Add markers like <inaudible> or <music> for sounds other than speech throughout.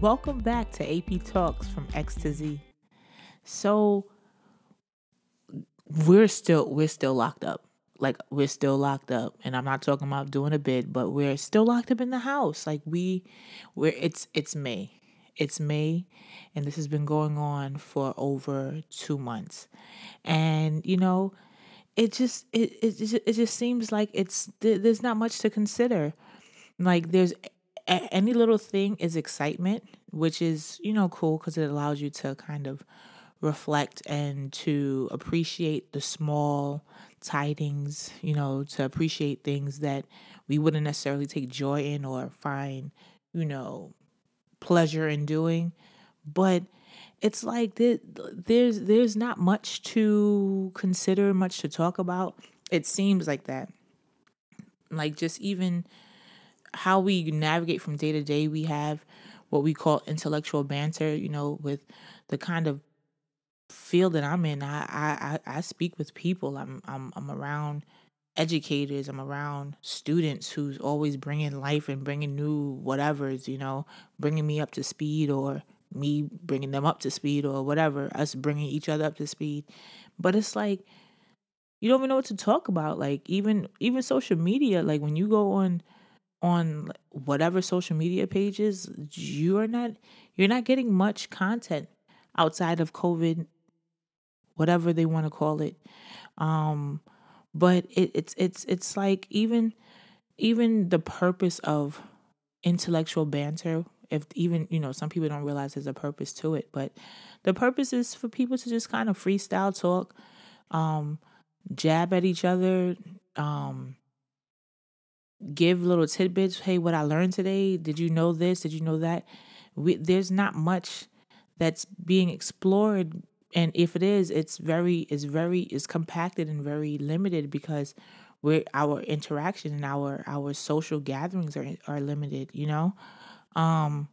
Welcome back to AP Talks from X to Z. So we're still we're still locked up. Like we're still locked up. And I'm not talking about doing a bid, but we're still locked up in the house. Like we we're it's it's May. It's May and this has been going on for over 2 months. And you know, it just it it it just seems like it's there's not much to consider. Like there's any little thing is excitement, which is, you know, cool because it allows you to kind of reflect and to appreciate the small tidings, you know, to appreciate things that we wouldn't necessarily take joy in or find, you know, pleasure in doing. But it's like there's there's not much to consider, much to talk about. It seems like that. Like just even how we navigate from day to day, we have what we call intellectual banter, you know, with the kind of field that I'm in. I I I speak with people. I'm I'm I'm around educators. I'm around students who's always bringing life and bringing new whatevers, you know, bringing me up to speed or me bringing them up to speed or whatever, us bringing each other up to speed. But it's like you don't even know what to talk about. Like even even social media, like when you go on on whatever social media pages, you are not you're not getting much content outside of COVID, whatever they want to call it. Um, but it, it's it's it's like even even the purpose of intellectual banter if even you know some people don't realize there's a purpose to it but the purpose is for people to just kind of freestyle talk um jab at each other um give little tidbits. Hey, what I learned today. Did you know this? Did you know that? We, there's not much that's being explored, and if it is, it's very, it's very, it's compacted and very limited because we're our interaction and our our social gatherings are are limited. You know, um,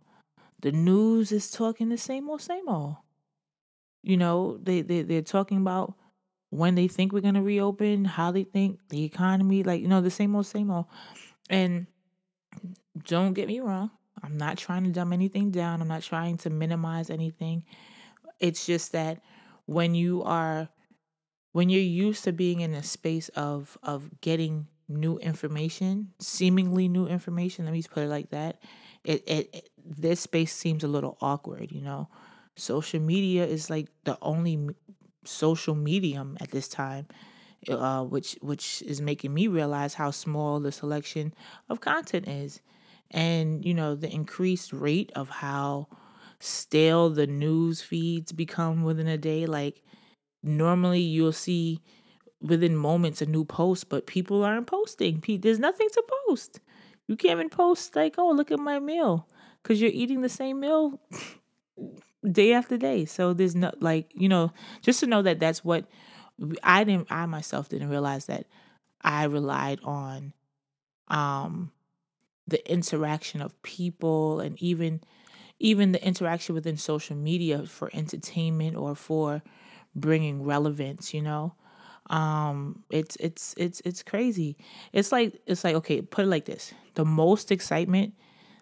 the news is talking the same old, same old. You know, they they they're talking about when they think we're gonna reopen, how they think the economy, like you know, the same old, same old. And don't get me wrong, I'm not trying to dumb anything down. I'm not trying to minimize anything. It's just that when you are when you're used to being in a space of of getting new information, seemingly new information, let me just put it like that, it, it, it this space seems a little awkward, you know. Social media is like the only social medium at this time uh, which which is making me realize how small the selection of content is, and you know the increased rate of how stale the news feeds become within a day. Like normally you'll see within moments a new post, but people aren't posting. There's nothing to post. You can't even post like, oh, look at my meal, because you're eating the same meal day after day. So there's no like you know just to know that that's what I didn't I myself didn't realize that I relied on um the interaction of people and even even the interaction within social media for entertainment or for bringing relevance, you know. Um it's it's it's it's crazy. It's like it's like okay, put it like this. The most excitement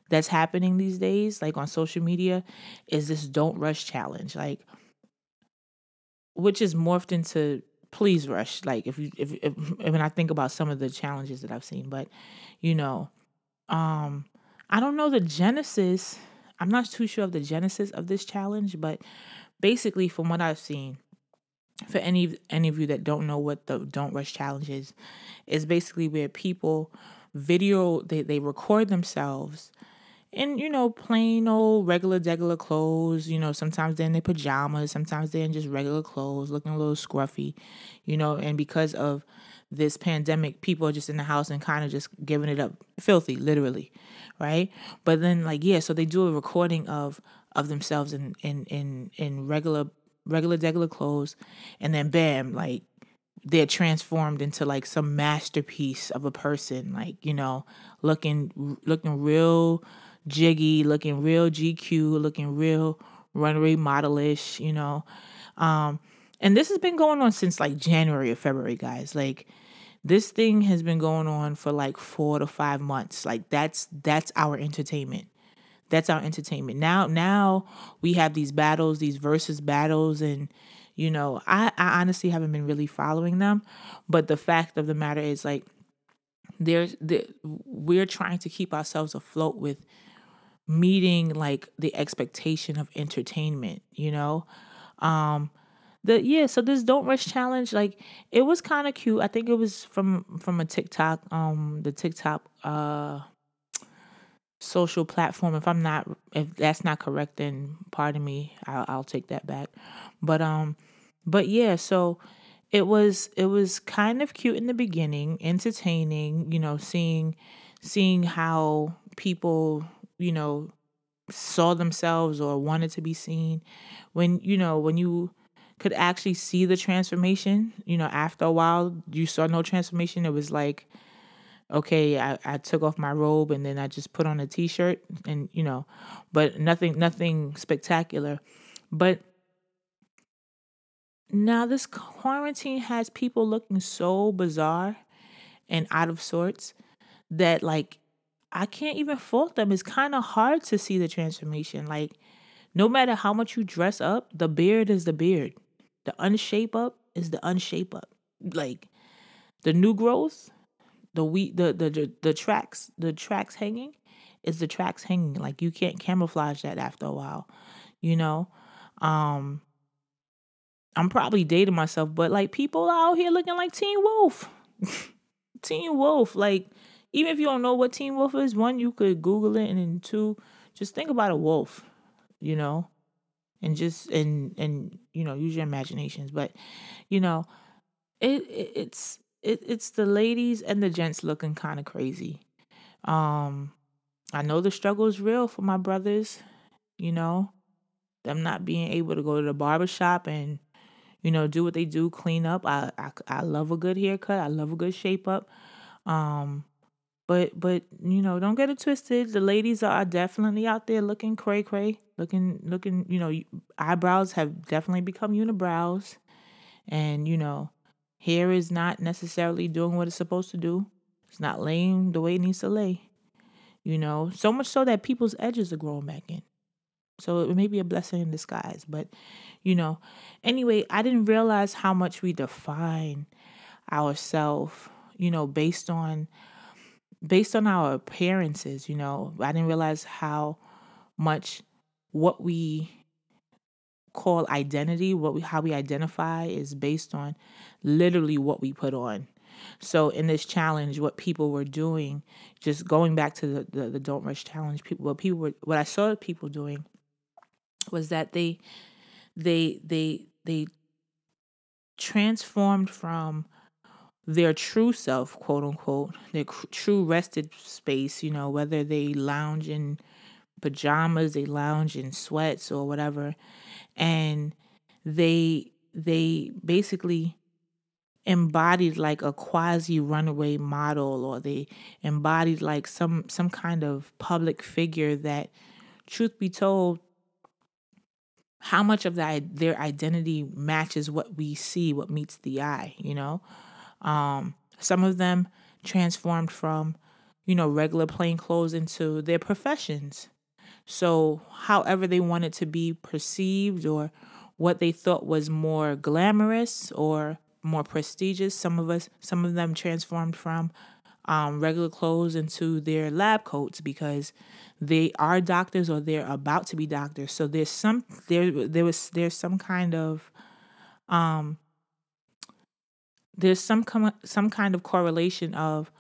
that's happening these days like on social media is this don't rush challenge. Like which is morphed into please rush. Like if you if, if when I think about some of the challenges that I've seen, but you know, um, I don't know the genesis. I'm not too sure of the genesis of this challenge, but basically, from what I've seen, for any any of you that don't know what the Don't Rush challenge is, is basically where people video they they record themselves in you know plain old regular degular clothes you know sometimes they're in their pajamas sometimes they're in just regular clothes looking a little scruffy you know and because of this pandemic people are just in the house and kind of just giving it up filthy literally right? But then like yeah so they do a recording of of themselves in in in in regular regular degular clothes and then bam like they're transformed into like some masterpiece of a person like you know looking looking real jiggy, looking real GQ, looking real runway modelish, you know. Um, and this has been going on since like January or February, guys. Like this thing has been going on for like four to five months. Like that's that's our entertainment. That's our entertainment. Now now we have these battles, these versus battles and you know, I, I honestly haven't been really following them, but the fact of the matter is like there's the, we're trying to keep ourselves afloat with meeting like the expectation of entertainment, you know? Um the yeah, so this don't rush challenge like it was kind of cute. I think it was from from a TikTok um the TikTok uh social platform. If I'm not if that's not correct then pardon me. I'll I'll take that back. But um but yeah, so it was it was kind of cute in the beginning, entertaining, you know, seeing seeing how people, you know, saw themselves or wanted to be seen when you know when you could actually see the transformation you know after a while you saw no transformation it was like okay I, I took off my robe and then i just put on a t-shirt and you know but nothing nothing spectacular. But now this quarantine has people looking so bizarre and out of sorts that like I can't even fault them. It's kind of hard to see the transformation. Like, no matter how much you dress up, the beard is the beard. The unshape up is the unshape up. Like, the new growth, the we the the the, the tracks, the tracks hanging, is the tracks hanging. Like, you can't camouflage that after a while. You know, um, I'm probably dating myself, but like people out here looking like Teen Wolf. <laughs> Teen Wolf, like even if you don't know what Teen Wolf is, one, you could Google it, and then two, just think about a wolf, you know, and just and and you know use your imaginations. But you know, it, it it's it, it's the ladies and the gents looking kind of crazy. Um, I know the struggle is real for my brothers. You know, them not being able to go to the barbershop and you know do what they do, clean up. I I, I love a good haircut. I love a good shape up. Um, but but you know, don't get it twisted. The ladies are definitely out there looking cray cray, looking looking. You know, eyebrows have definitely become unibrows, and you know, hair is not necessarily doing what it's supposed to do. It's not laying the way it needs to lay. You know, so much so that people's edges are growing back in. So it may be a blessing in disguise. But, you know, anyway, I didn't realize how much we define ourselves, you know, based on based on our appearances, you know, I didn't realize how much what we call identity, what we how we identify is based on literally what we put on. So in this challenge, what people were doing, just going back to the, the, the don't rush challenge, people what people were what I saw people doing was that they they they they transformed from their true self, quote unquote, their true rested space, you know, whether they lounge in pajamas, they lounge in sweats or whatever, and they they basically embodied like a quasi runaway model or they embodied like some some kind of public figure that truth be told how much of that their identity matches what we see what meets the eye you know um, some of them transformed from, you know, regular plain clothes into their professions. So, however they wanted to be perceived or what they thought was more glamorous or more prestigious, some of us, some of them transformed from um, regular clothes into their lab coats because they are doctors or they're about to be doctors. So there's some there there was there's some kind of um there's some com- some kind of correlation of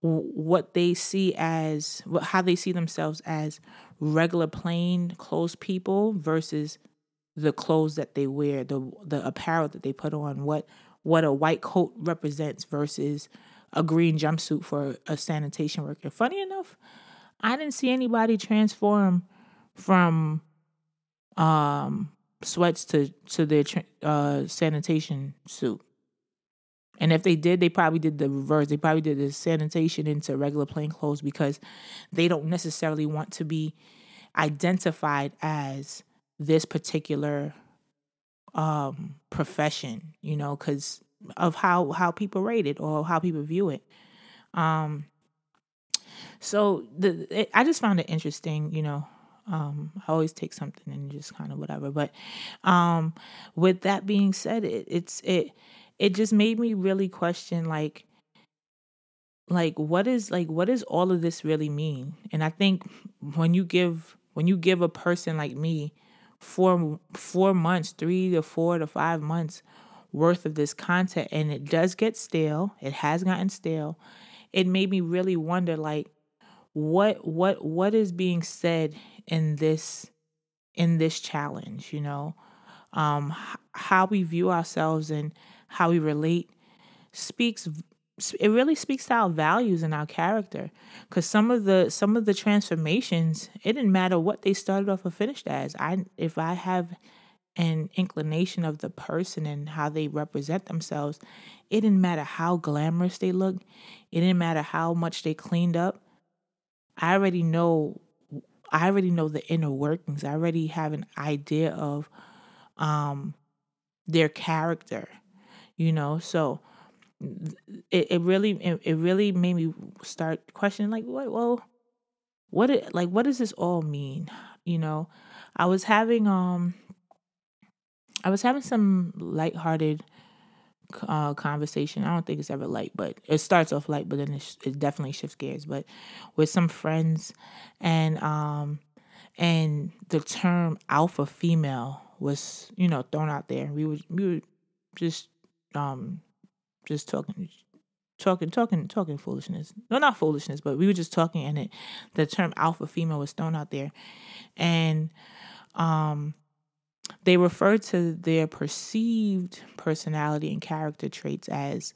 what they see as how they see themselves as regular plain clothes people versus the clothes that they wear the the apparel that they put on what what a white coat represents versus a green jumpsuit for a sanitation worker. Funny enough i didn't see anybody transform from um sweats to to their uh sanitation suit and if they did, they probably did the reverse. They probably did the sanitation into regular plain clothes because they don't necessarily want to be identified as this particular um, profession, you know, because of how how people rate it or how people view it. Um, so the it, I just found it interesting, you know, Um, I always take something and just kind of whatever. But um, with that being said, it, it's it it just made me really question like like what is like what does all of this really mean? And I think when you give when you give a person like me four four months, three to four to five months worth of this content and it does get stale, it has gotten stale, it made me really wonder like what what what is being said in this in this challenge you know um how we view ourselves and how we relate speaks it really speaks to our values and our character. Because some of the some of the transformations it didn't matter what they started off or finished as. I if i have an inclination of the person and how they represent themselves it didn't matter how glamorous they look it didn't matter how much they cleaned up. I already know I already know the inner workings. I already have an idea of um their character, you know. So it, it really it, it really made me start questioning like what well what it like what does this all mean? You know, I was having um I was having some lighthearted uh, conversation. I don't think it's ever light, but it starts off light, but then it, it definitely shifts gears. But with some friends, and um, and the term alpha female was you know thrown out there. We were we were just um just talking talking talking talking foolishness no not foolishness but we were just talking and it the term alpha female was thrown out there and um they refer to their perceived personality and character traits as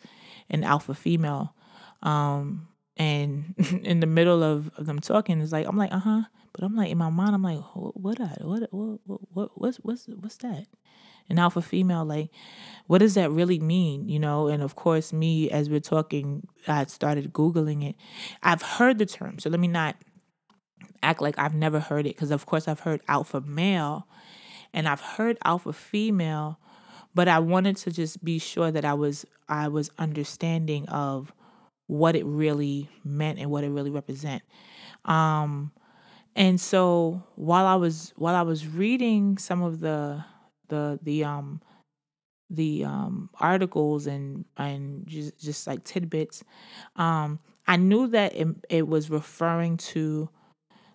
an alpha female. Um, and <laughs> in the middle of, them talking, it's like I'm like, uh huh. But I'm like in my mind, I'm like, what? What? What? What? What? What's what's what's that? An alpha female, like, what does that really mean? You know? And of course, me as we're talking, I started googling it. I've heard the term, so let me not act like I've never heard it, because of course I've heard alpha male and I've heard alpha female, but I wanted to just be sure that I was I was understanding of what it really meant and what it really represent. Um, and so while I was while I was reading some of the the the um the um articles and and just just like tidbits, um, I knew that it, it was referring to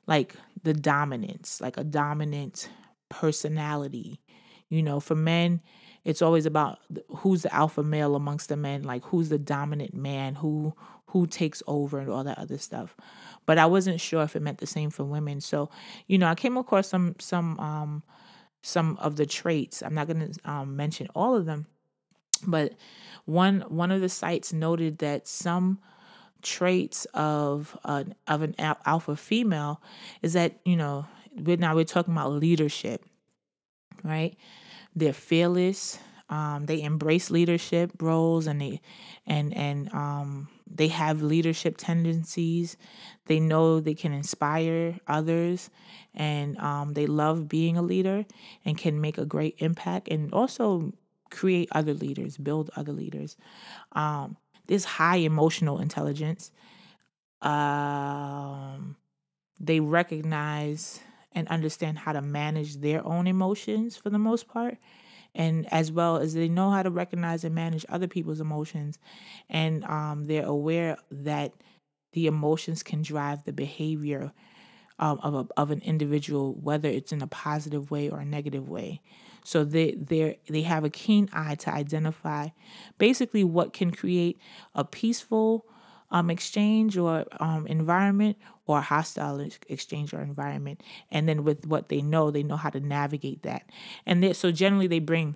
like the dominance, like a dominant personality. You know, for men, it's always about who's the alpha male amongst the men, like who's the dominant man, who who takes over and all that other stuff. But I wasn't sure if it meant the same for women. So, you know, I came across some some um some of the traits. I'm not going to um, mention all of them, but one one of the sites noted that some traits of uh, of an alpha female is that you know we're now we're talking about leadership, right? They're fearless. Um, they embrace leadership roles and they and and um, they have leadership tendencies. They know they can inspire others, and um, they love being a leader and can make a great impact and also create other leaders, build other leaders. Um, this high emotional intelligence. Um, they recognize and understand how to manage their own emotions for the most part and as well as they know how to recognize and manage other people's emotions and um, they're aware that the emotions can drive the behavior um, of, a, of an individual whether it's in a positive way or a negative way. So they they they have a keen eye to identify basically what can create a peaceful um, exchange or um, environment or hostile exchange or environment. And then with what they know, they know how to navigate that. And they, so generally, they bring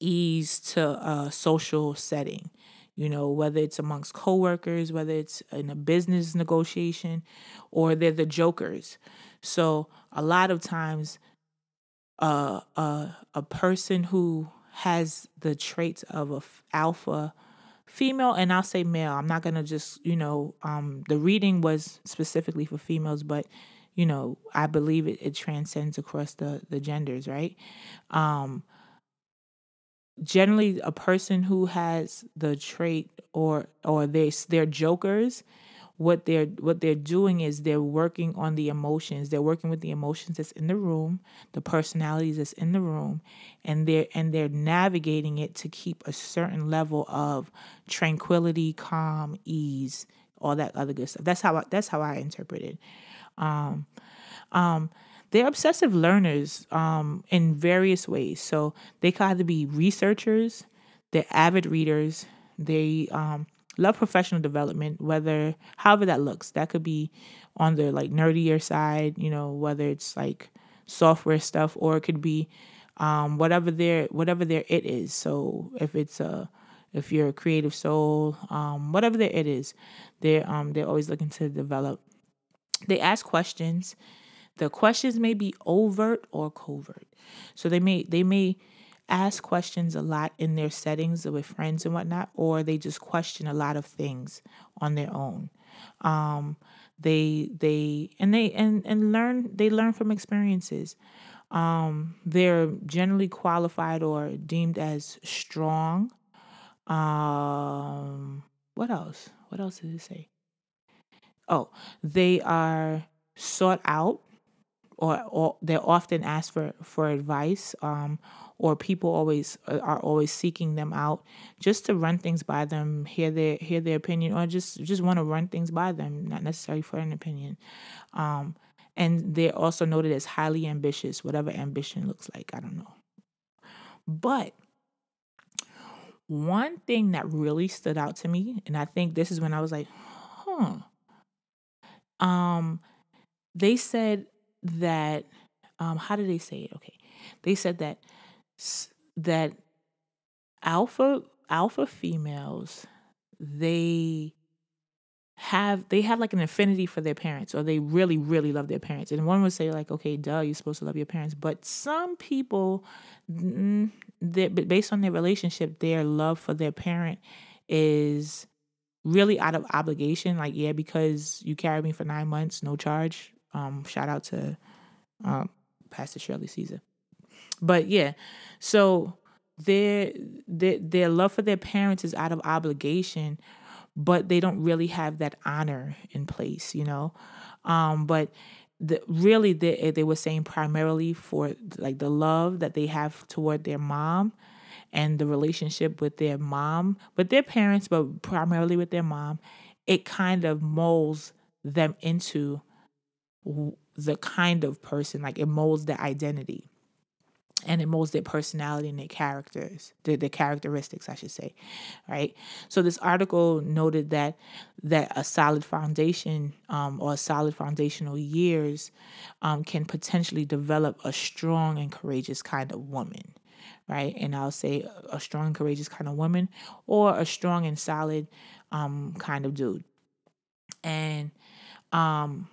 ease to a social setting. You know, whether it's amongst coworkers, whether it's in a business negotiation, or they're the jokers. So a lot of times, uh, uh, a person who has the traits of a alpha female and I'll say male. I'm not gonna just, you know, um, the reading was specifically for females, but you know, I believe it, it transcends across the the genders, right? Um, generally, a person who has the trait or or they they're jokers what they're what they're doing is they're working on the emotions. They're working with the emotions that's in the room the personalities that's in the room and they're and they're navigating it to keep a certain level of tranquility calm ease all that other good stuff. That's how I, that's how i interpret it. Um um they're obsessive learners um, in various ways. So they could either be researchers, they're avid readers, they um, love professional development, whether however that looks. That could be on the like nerdier side, you know, whether it's like software stuff or it could be um, whatever their whatever their it is. So if it's a if you're a creative soul, um, whatever their it is, they're um, they're always looking to develop. They ask questions. The questions may be overt or covert. So they may they may ask questions a lot in their settings with friends and whatnot, or they just question a lot of things on their own. Um, they they and they and and learn they learn from experiences. Um, they're generally qualified or deemed as strong. Um, what else? What else did it say? Oh, they are sought out or, or they're often asked for, for advice um, or people always uh, are always seeking them out just to run things by them hear their hear their opinion or just just want to run things by them not necessarily for an opinion. Um, and they're also noted as highly ambitious whatever ambition looks like i don't know. But one thing that really stood out to me and i think this is when i was like huh. Um they said that um how did they say it? Okay. They said that that alpha alpha females they have they have like an affinity for their parents or they really really love their parents. And one would say like okay duh you're supposed to love your parents. But some people that based on their relationship their love for their parent is really out of obligation. Like yeah because you carried me for nine months no charge um, shout out to um, Pastor Shirley Caesar. But yeah, so their, their their love for their parents is out of obligation, but they don't really have that honor in place, you know. Um, but the, really, they they were saying primarily for like the love that they have toward their mom and the relationship with their mom, with their parents, but primarily with their mom, it kind of molds them into the kind of person, like it molds their identity and it molds their personality and their characters, their, their characteristics, I should say, right? So this article noted that that a solid foundation um, or solid foundational years um, can potentially develop a strong and courageous kind of woman, right? And I'll say a strong and courageous kind of woman or a strong and solid um, kind of dude, and um,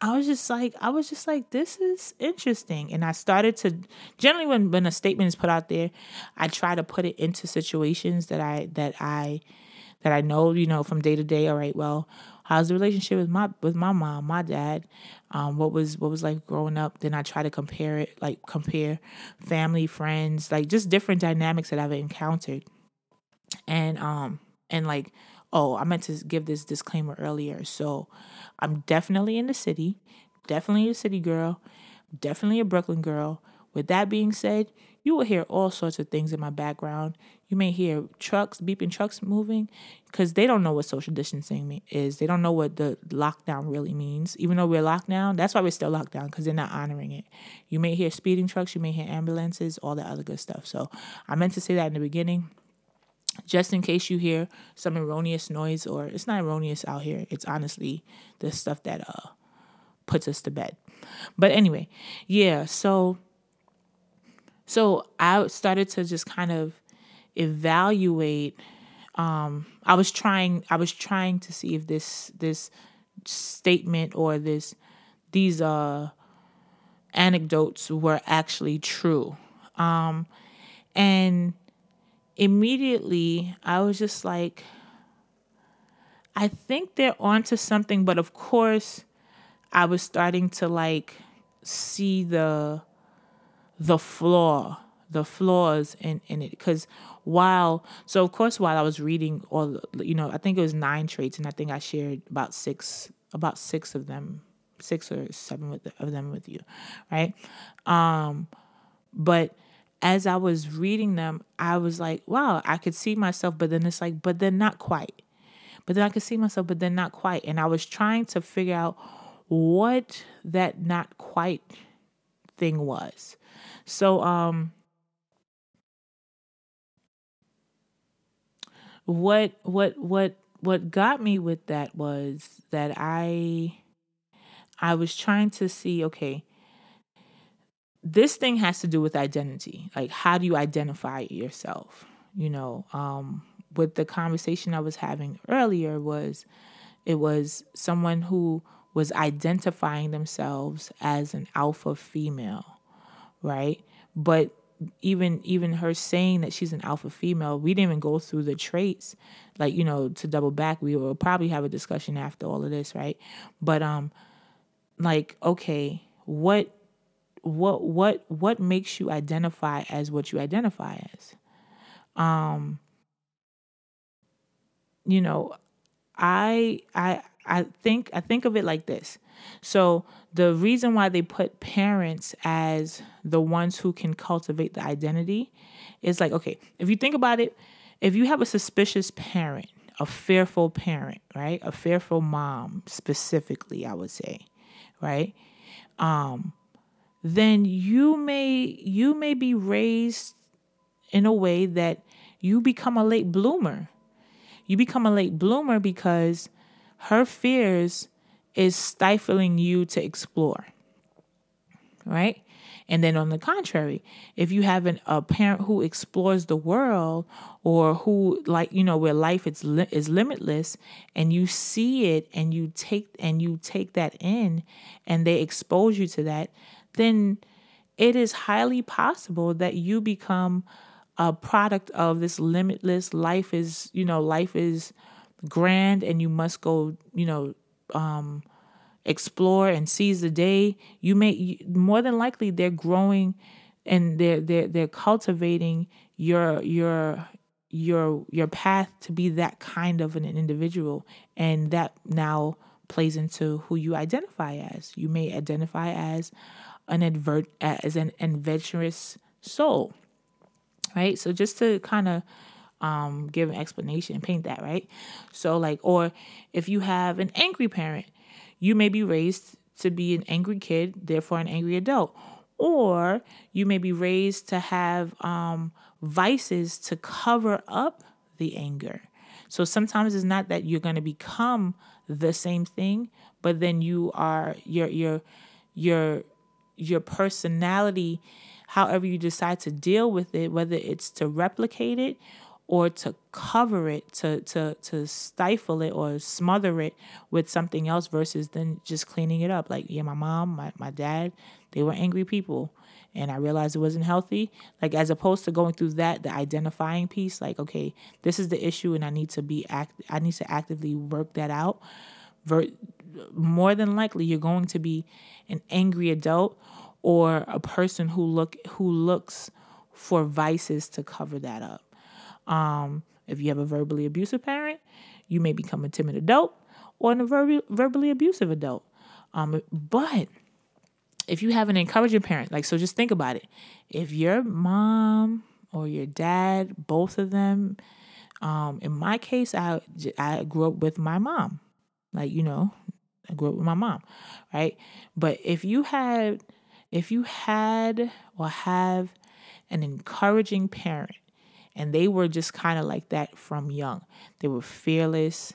I was just like, I was just like, this is interesting. And I started to generally when when a statement is put out there, I try to put it into situations that I that I that I know, you know, from day to day. All right, well, how's the relationship with my with my mom, my dad? Um, what was what was like growing up? Then I try to compare it, like compare family, friends, like just different dynamics that I've encountered. And um and like oh, I meant to give this disclaimer earlier. So I'm definitely in the city, definitely a city girl, definitely a Brooklyn girl. With that being said, you will hear all sorts of things in my background. You may hear trucks, beeping trucks moving, because they don't know what social distancing is. They don't know what the lockdown really means. Even though we're locked down, that's why we're still locked down, because they're not honoring it. You may hear speeding trucks, you may hear ambulances, all that other good stuff. So I meant to say that in the beginning just in case you hear some erroneous noise or it's not erroneous out here. It's honestly the stuff that uh puts us to bed. But anyway yeah so so i started to just kind of evaluate um i was trying i was trying to see if this this statement or this these uh anecdotes were actually true. Um and immediately I was just like, I think they're onto something, but of course, I was starting to like see the the flaw the flaws in in it. Because while so of course while I was reading all you know I think it was nine traits and I think I shared about six about six of them six or seven with, of them with you right? Um but as I was reading them I was like wow I could see myself but then it's like but then not quite. But then I could see myself but then not quite. And I was trying to figure out what that not quite thing was. So um what what what what got me with that was that I I was trying to see okay this thing has to do with identity like how do you identify yourself you know um with the conversation I was having earlier was it was someone who was identifying themselves as an alpha female right but even even her saying that she's an alpha female, we didn't even go through the traits. Like, you know, to double back, we will probably have a discussion after all of this, right? But um like, okay, what what what what makes you identify as what you identify as? Um you know, I I I think I think of it like this. So the reason why they put parents as the ones who can cultivate the identity is like, okay, if you think about it, if you have a suspicious parent, a fearful parent, right? A fearful mom specifically, I would say, right? Um, then you may you may be raised in a way that you become a late bloomer. You become a late bloomer because her fears is stifling you to explore. Right? And then on the contrary, if you have an, a parent who explores the world or who like, you know, where life is li- is limitless and you see it and you take and you take that in and they expose you to that, then it is highly possible that you become a product of this limitless life is, you know, life is grand and you must go, you know, um, explore and seize the day, you may more than likely they're growing and they're they're they're cultivating your your your your path to be that kind of an individual. And that now plays into who you identify as. You may identify as an advert as an adventurous soul. Right? So just to kind of um, give an explanation, paint that, right? So, like, or if you have an angry parent, you may be raised to be an angry kid, therefore an angry adult. Or you may be raised to have um, vices to cover up the anger. So sometimes it's not that you're going to become the same thing, but then you are your your your your personality however you decide to deal with it whether it's to replicate it or to cover it, to to to stifle it or smother it with something else versus then just cleaning it up. Like, yeah, my mom, my, my dad, they were angry people. And I realized it wasn't healthy. Like as opposed to going through that, the identifying piece, like, okay, this is the issue and I need to be act I need to actively work that out. Ver- more than likely you're going to be an angry adult or a person who look who looks for vices to cover that up. Um, if you have a verbally abusive parent, you may become a timid adult or a ver- verbally abusive adult. Um, but if you have an encouraging parent, like, so just think about it. If your mom or your dad, both of them, um, in my case, I, I grew up with my mom. Like, you know, I grew up with my mom, right? But if you had, if you had or have an encouraging parent and they were just kind of like that from young. They were fearless,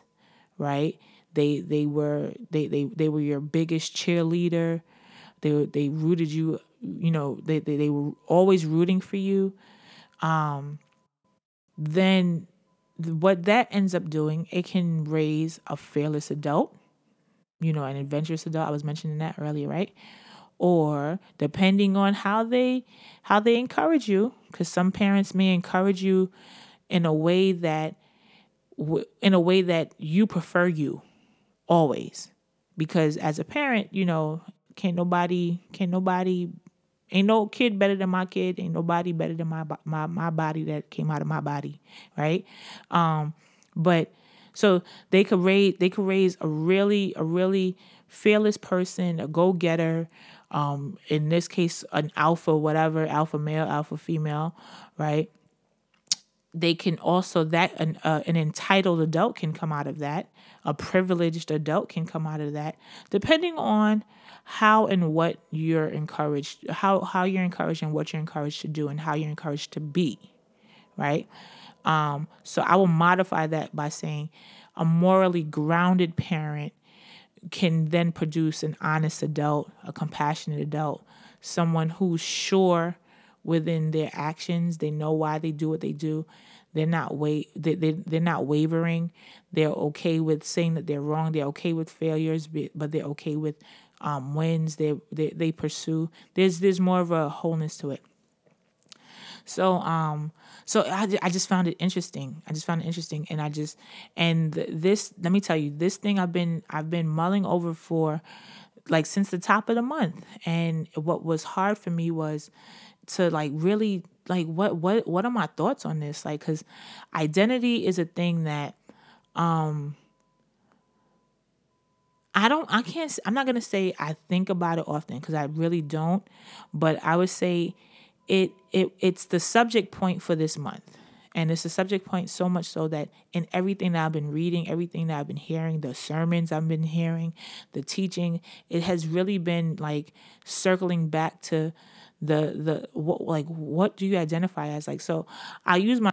right? They they were they they they were your biggest cheerleader. They they rooted you, you know, they they, they were always rooting for you. Um then what that ends up doing, it can raise a fearless adult, you know, an adventurous adult. I was mentioning that earlier, right? or depending on how they how they encourage you because some parents may encourage you in a way that in a way that you prefer you always because as a parent you know can't nobody can't nobody Ain't no kid better than my kid. Ain't nobody better than my my my body that came out of my body, right? Um, but so they could raise they could raise a really a really fearless person, a go getter. Um, in this case, an alpha, whatever, alpha male, alpha female, right? They can also that an uh, an entitled adult can come out of that. A privileged adult can come out of that, depending on how and what you're encouraged, how how you're encouraged and what you're encouraged to do, and how you're encouraged to be, right? Um, so I will modify that by saying a morally grounded parent can then produce an honest adult, a compassionate adult, someone who's sure within their actions. They know why they do what they do. They're not wait they, they, they're not wavering. They're okay with saying that they're wrong. They're okay with failures, but they're okay with um, wins. They, they they pursue. There's there's more of a wholeness to it. So um so I, I just found it interesting. I just found it interesting, and I just and this let me tell you this thing I've been I've been mulling over for like since the top of the month, and what was hard for me was to like really like what what what are my thoughts on this like because identity is a thing that um I don't I can't I'm not to say I think about it often cuz I really don't but I would say it it it's the subject point for this month. And it's a subject point so much so that in everything that I've been reading, everything that I've been hearing, the sermons I've been hearing, the teaching, it has really been like circling back to the the what like what do you identify as? Like so I use my